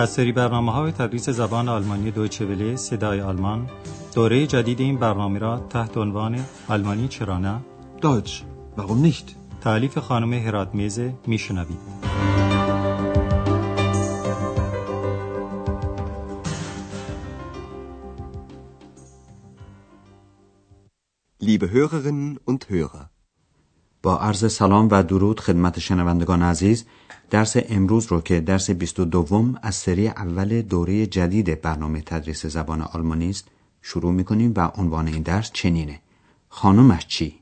از سری برنامه های تدریس زبان آلمانی دویچه وله صدای آلمان دوره جدید این برنامه را تحت عنوان آلمانی چرا نه Deutsch, warum nicht? تعلیف خانم هرات میزه میشنوید Liebe Hörerinnen und Hörer, با عرض سلام و درود خدمت شنوندگان عزیز درس امروز رو که درس 22 از سری اول دوره جدید برنامه تدریس زبان آلمانی است شروع می‌کنیم و عنوان این درس چنینه خانمش چی؟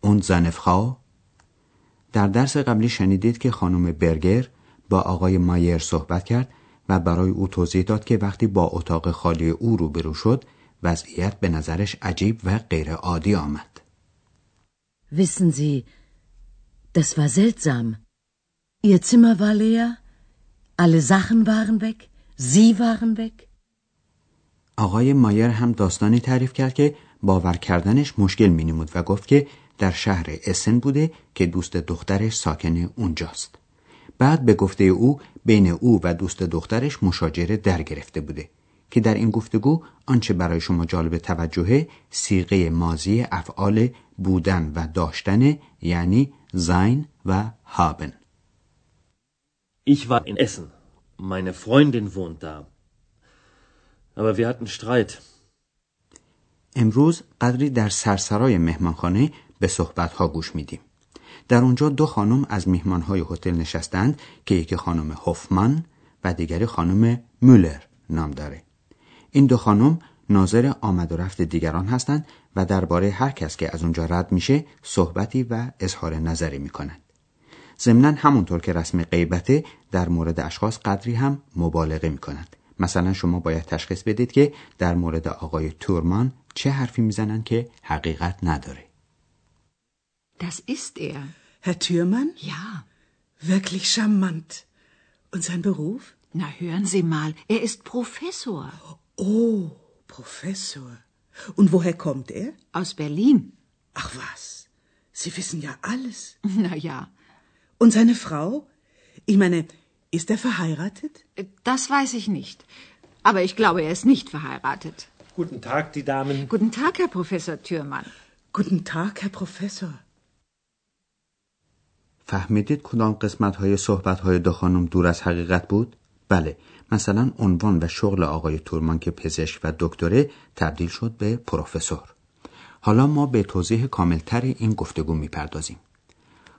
اون زنفخا؟ در درس قبلی شنیدید که خانم برگر با آقای مایر صحبت کرد و برای او توضیح داد که وقتی با اتاق خالی او روبرو شد وضعیت به نظرش عجیب و غیر عادی آمد. Wissen Sie, das war seltsam. Ihr Zimmer war leer, alle Sachen waren weg, Sie waren weg. آقای مایر هم داستانی تعریف کرد که باور کردنش مشکل می و گفت که در شهر اسن بوده که دوست دخترش ساکن اونجاست. بعد به گفته او بین او و دوست دخترش مشاجره در گرفته بوده که در این گفتگو آنچه برای شما جالب توجهه سیغه مازی افعال بودن و داشتن یعنی زین و هابن Ich war in Essen. Meine Freundin wohnt da. Aber wir hatten Streit. امروز قدری در سرسرای مهمانخانه به صحبتها گوش میدیم. در اونجا دو خانم از میهمانهای هتل نشستند که یکی خانم هوفمان و دیگری خانم مولر نام داره. این دو خانم ناظر آمد و رفت دیگران هستند و درباره هر کس که از اونجا رد میشه صحبتی و اظهار نظری می‌کنند. ضمنا همونطور که رسم غیبته در مورد اشخاص قدری هم مبالغه می‌کنند. مثلا شما باید تشخیص بدید که در مورد آقای تورمان چه حرفی می‌زنند که حقیقت نداره. Das ist er. Herr Thürmann? Ja. Wirklich charmant. Und sein Beruf? Na, hören Sie mal, er ist Professor. Oh, Professor. Und woher kommt er? Aus Berlin. Ach was, Sie wissen ja alles. Na ja, Und seine Frau? Ich meine, ist er verheiratet? das weiß ich nicht. Aber ich glaube, er ist nicht verheiratet. Guten Tag, die Damen. Guten Tag, Herr Professor Thürmann. Guten Tag, Herr Professor. فهمیدید کدام قسمت های صحبت های دو خانم دور از حقیقت بود؟ بله مثلا عنوان و شغل آقای تورمان که پزشک و دکتره تبدیل شد به پروفسور. حالا ما به توضیح کاملتر این گفتگو می‌پردازیم.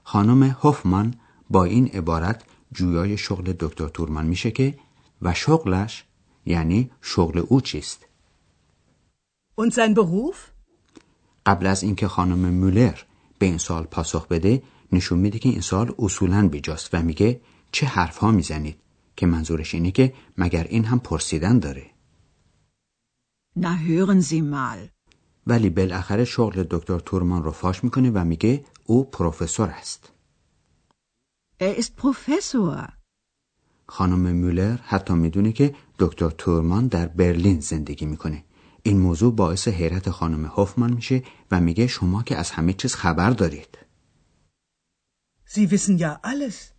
خانم هوفمان با این عبارت جویای شغل دکتر تورمان میشه که و شغلش یعنی شغل او چیست؟ Und sein Beruf? قبل از اینکه خانم مولر به این سال پاسخ بده نشون میده که این سال اصولا بیجاست و میگه چه حرف ها می‌زنید. که منظورش اینه که مگر این هم پرسیدن داره Na, hören Sie mal. ولی بالاخره شغل دکتر تورمان رو فاش می‌کنه و میگه او پروفسور است Er ist Professor. خانم مولر حتی می‌دونه که دکتر تورمان در برلین زندگی می‌کنه این موضوع باعث حیرت خانم هوفمان میشه و میگه شما که از همه چیز خبر دارید Sie wissen ja alles.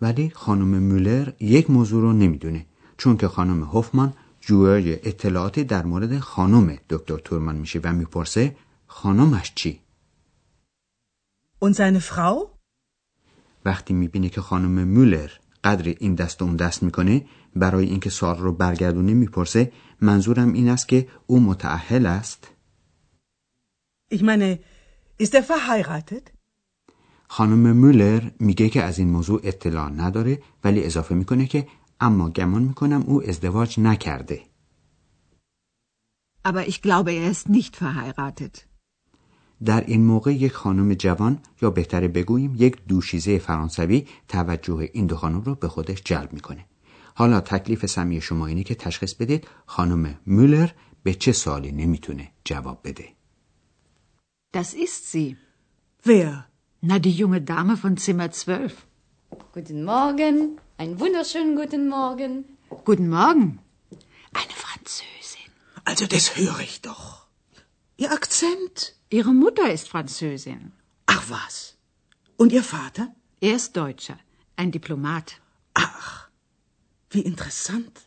ولی خانم مولر یک موضوع رو نمی‌دونه چون که خانم هوفمان جویای اطلاعاتی در مورد خانم دکتر تورمان میشه و می‌پرسه خانمش چی Und seine Frau? وقتی می‌بینه که خانم مولر قدری این دست و اون دست می‌کنه برای اینکه سوال رو برگردونه می‌پرسه منظورم این است که او متعهل است Ich meine, ist er verheiratet? خانم مولر میگه که از این موضوع اطلاع نداره ولی اضافه می‌کنه که اما گمان می‌کنم او ازدواج نکرده Aber ich glaube, er ist nicht verheiratet. در این موقع یک خانم جوان یا بهتره بگوییم یک دوشیزه فرانسوی توجه این دو خانم رو به خودش جلب می‌کنه حالا تکلیف سمی شما اینه که تشخیص بدید خانم مولر به چه سوالی نمی‌تونه جواب بده Das ist sie. Wer? Na, die junge Dame von Zimmer 12. Guten Morgen, einen wunderschönen guten Morgen. Guten Morgen. Eine Französin. Also das höre ich doch. Ihr Akzent? Ihre Mutter ist Französin. Ach was. Und Ihr Vater? Er ist Deutscher, ein Diplomat. Ach, Wie interessant.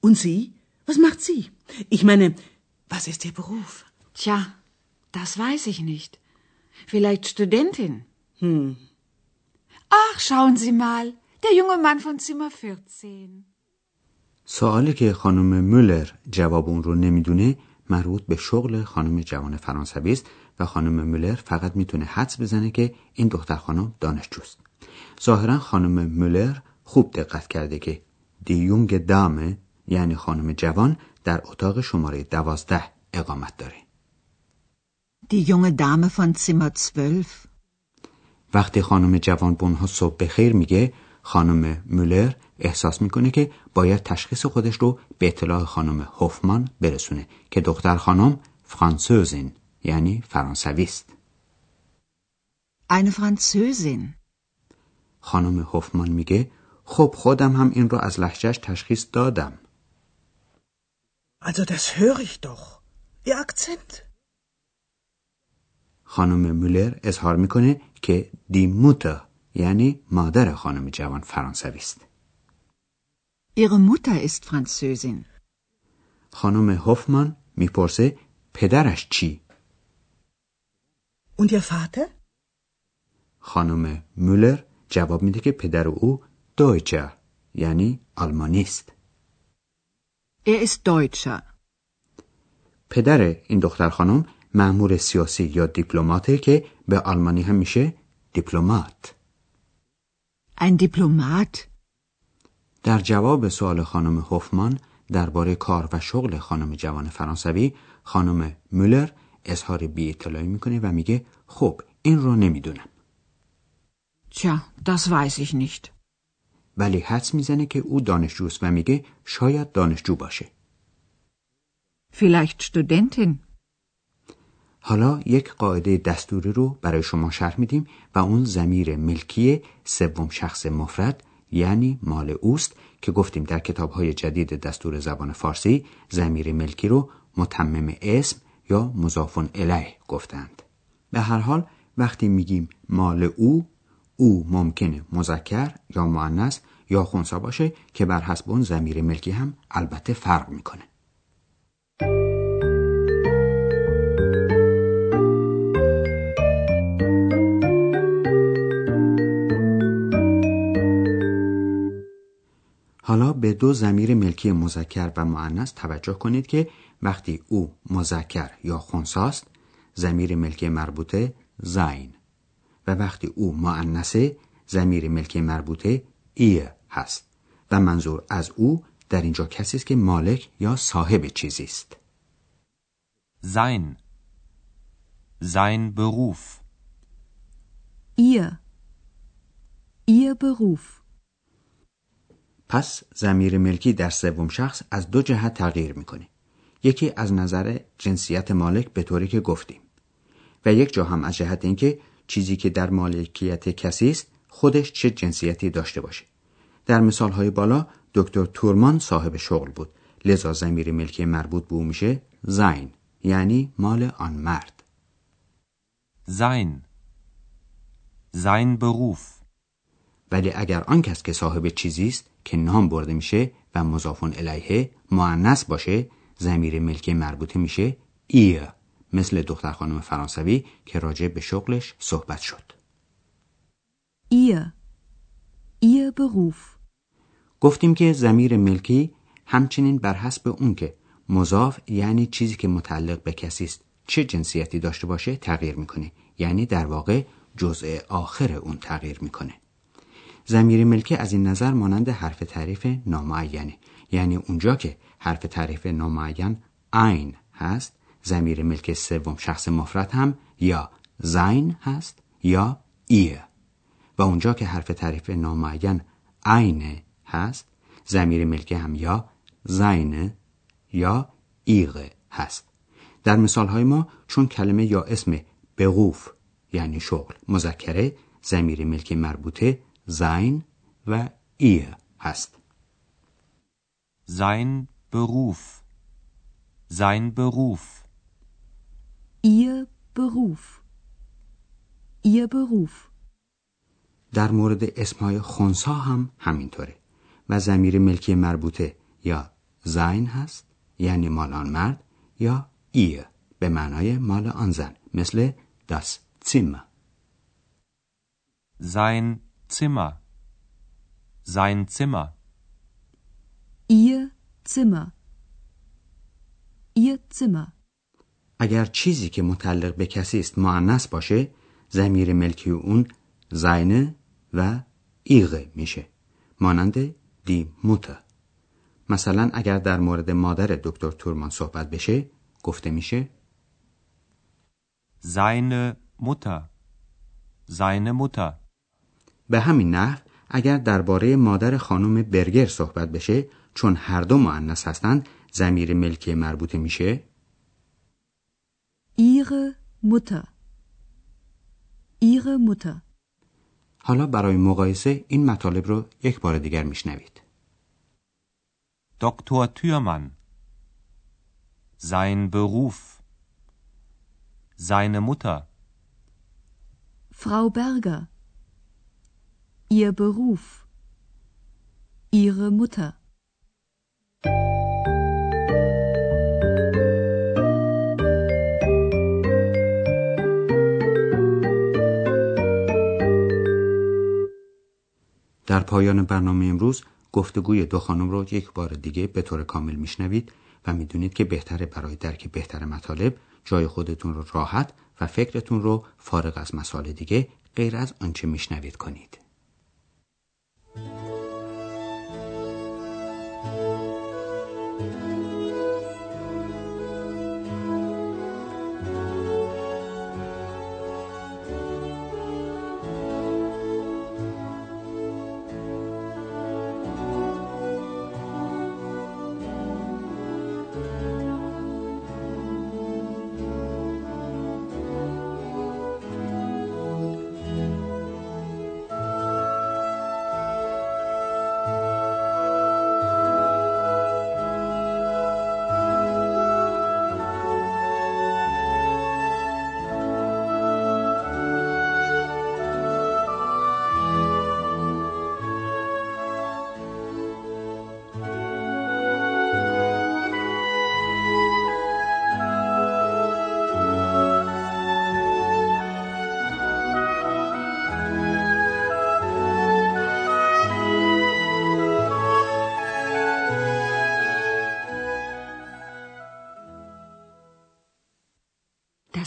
Und Sie? Was macht sie? Ich meine, was ist Ihr Beruf? Tja, das weiß ich nicht. Vielleicht Studentin. Hm. Ach, schauen Sie mal, der junge Mann von Zimmer 14. سوالی که خانم مولر جواب اون رو نمی‌دونه مربوط به شغل خانم جوان فرانسوی است و خانم مولر فقط می‌تونه حدس بزنه که این دختر خانم دانشجوست. ظاهرا خانم مولر خوب دقت کرده که دی یونگ دامه یعنی خانم جوان در اتاق شماره دوازده اقامت داره. Die junge Dame von Zimmer 12. وقتی خانم جوان به اونها صبح بخیر میگه خانم مولر احساس می‌کنه که باید تشخیص خودش رو به اطلاع خانم هوفمان برسونه که دختر خانم فرانسوزین یعنی فرانسوی است. Eine Französin. خانم هوفمان میگه خب خودم هم این رو از لحجهش تشخیص دادم. Also das höre ich doch. Ihr Akzent. خانم مولر اظهار می‌کنه که دی موتر یعنی مادر خانم جوان فرانسوی است. Ihre Mutter ist Französin. خانم هوفمان می‌پرسه پدرش چی؟ Und Ihr Vater? خانم مولر جواب میده که پدر او دویچه یعنی آلمانی است. Er ist Deutscher. پدر این دختر خانم مأمور سیاسی یا دیپلماته که به آلمانی هم میشه دیپلمات. Ein Diplomat. در جواب سوال خانم هوفمان درباره کار و شغل خانم جوان فرانسوی خانم مولر اظهار بی اطلاعی می‌کنه و میگه خب این رو نمی‌دونم Tja, das weiß ich nicht. ولی حدس می‌زنه که او دانشجوست و میگه شاید دانشجو باشه Vielleicht Studentin. حالا یک قاعده دستوری رو برای شما شرح میدیم و اون زمیر ملکی سوم شخص مفرد یعنی مال اوست که گفتیم در کتاب جدید دستور زبان فارسی زمیر ملکی رو متمم اسم یا مضافون الیه گفتند. به هر حال وقتی میگیم مال او او ممکنه مذکر یا مؤنث یا خونسا باشه که بر حسب اون زمیر ملکی هم البته فرق می‌کنه. حالا به دو زمیر ملکی مذکر و مؤنث توجه کنید که وقتی او مذکر یا خونساست زمیر ملکی مربوطه زین و وقتی او مؤنثه زمیر ملکی مربوطه ای هست و منظور از او در اینجا کسی است که مالک یا صاحب چیزی است Sein. Sein Beruf. Ihr. Ihr Beruf. پس زمیر ملکی در سوم شخص از دو جهت تغییر می‌کنه یکی از نظر جنسیت مالک به طوری که گفتیم و یک جا هم از جهت اینکه چیزی که در مالکیت کسی است خودش چه جنسیتی داشته باشه در مثال های بالا دکتر تورمان صاحب شغل بود لذا زمیر ملکی مربوط به او میشه زین یعنی مال آن مرد Sein. Sein Beruf. ولی اگر آن کس که صاحب چیزی است که نام برده میشه و مضافون الیه مؤنث باشه زمیر ملکی مربوطه میشه ایر مثل دختر خانم فرانسوی که راجع به شغلش صحبت شد Ihr. Ihr Beruf. گفتیم که زمیر ملکی همچنین بر حسب اون که مضاف یعنی چیزی که متعلق به کسی است چه جنسیتی داشته باشه تغییر می‌کنه یعنی در واقع جزء آخر اون تغییر می‌کنه زمیر ملکی از این نظر مانند حرف تعریف نامعینه یعنی اونجا که حرف تعریف نامعین ein هست زمیر ملک سوم شخص مفرد هم یا زین هست یا ihr و اونجا که حرف تعریف نامعین eine هست زمیر ملکی هم یا seine یا ihre هست. در مثال های ما چون کلمه یا اسم بقوف یعنی شغل مذکره زمیر ملکی مربوطه sein و ihr هست Sein Beruf. Sein Beruf. Ihr Beruf. Ihr Beruf. در مورد اسمهای خونسا هم همینطوره و زمیر ملکی مربوطه یا زین هست یعنی مال آن مرد یا ایه به معنای مال آن زن مثل das Zimmer sein Zimmer. Sein Zimmer. Ihr Zimmer. Ihr Zimmer. اگر چیزی که متعلق به کسی است معنیس باشه زمیر ملکی اون زینه و ایغه میشه. مانند دی موتا مثلا اگر در مورد مادر دکتر تورمان صحبت بشه گفته میشه seine Mutter. Seine Mutter. به همین نحو اگر درباره مادر خانم برگر صحبت بشه چون هر دو مؤنث هستند زمیر ملکی مربوطه میشه؟ ihre Mutter ihre Mutter حالا برای مقایسه این مطالب رو یک بار دیگر میشنوید. Dr. Thürmann sein Beruf seine Mutter Frau Berger ihr Beruf ihre Mutter در پایان برنامه امروز گفتگوی دو خانم رو یک بار دیگه به طور کامل میشنوید و می‌دونید که بهتره برای درک بهتر مطالب جای خودتون رو راحت و فکرتون رو فارغ از مسائل دیگه غیر از آنچه میشنوید کنید.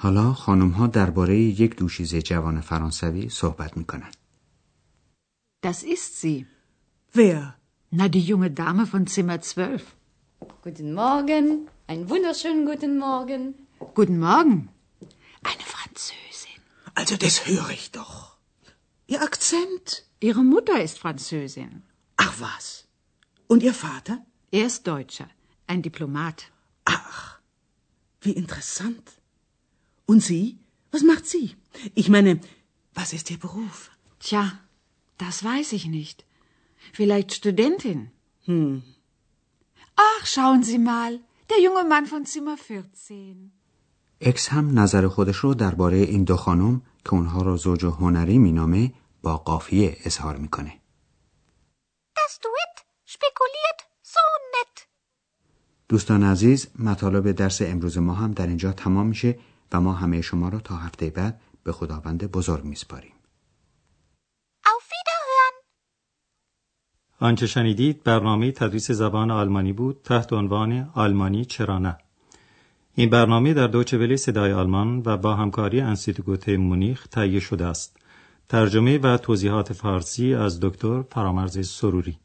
حالا خانم ها درباره یک دوشیزه جوان فرانسوی صحبت میکنن. Das ist sie. Wer? Na, die junge Dame von Zimmer 12. Guten Morgen, einen wunderschönen guten Morgen. Guten Morgen. Eine Französin. Also das höre ich doch. Ihr Akzent. Ihre Mutter ist Französin. Ach was. Und Ihr Vater? Er ist Deutscher, ein Diplomat. Ach, wie interessant. Und Sie? Was macht sie? Ich meine, was ist Ihr Beruf? Tja, das weiß ich nicht. Vielleicht Studentin. Hm. Ach, schauen Sie mal, der junge Mann von Zimmer 14. اکس هم نظر خودش رو درباره این دو خانم که اونها رو زوج هنری مینامه با قافیه اظهار میکنه. Das Duett spekuliert so nett. دوستان عزیز مطالب درس امروز ما هم در اینجا تمام میشه و ما همه شما را تا هفته بعد به خداوند بزرگ میسپاریم. آنچه شنیدید برنامه تدریس زبان آلمانی بود تحت عنوان آلمانی چرا نه. این برنامه در دوچه ولی صدای آلمان و با همکاری انستیتوت مونیخ تهیه شده است. ترجمه و توضیحات فارسی از دکتر فرامرز سروری.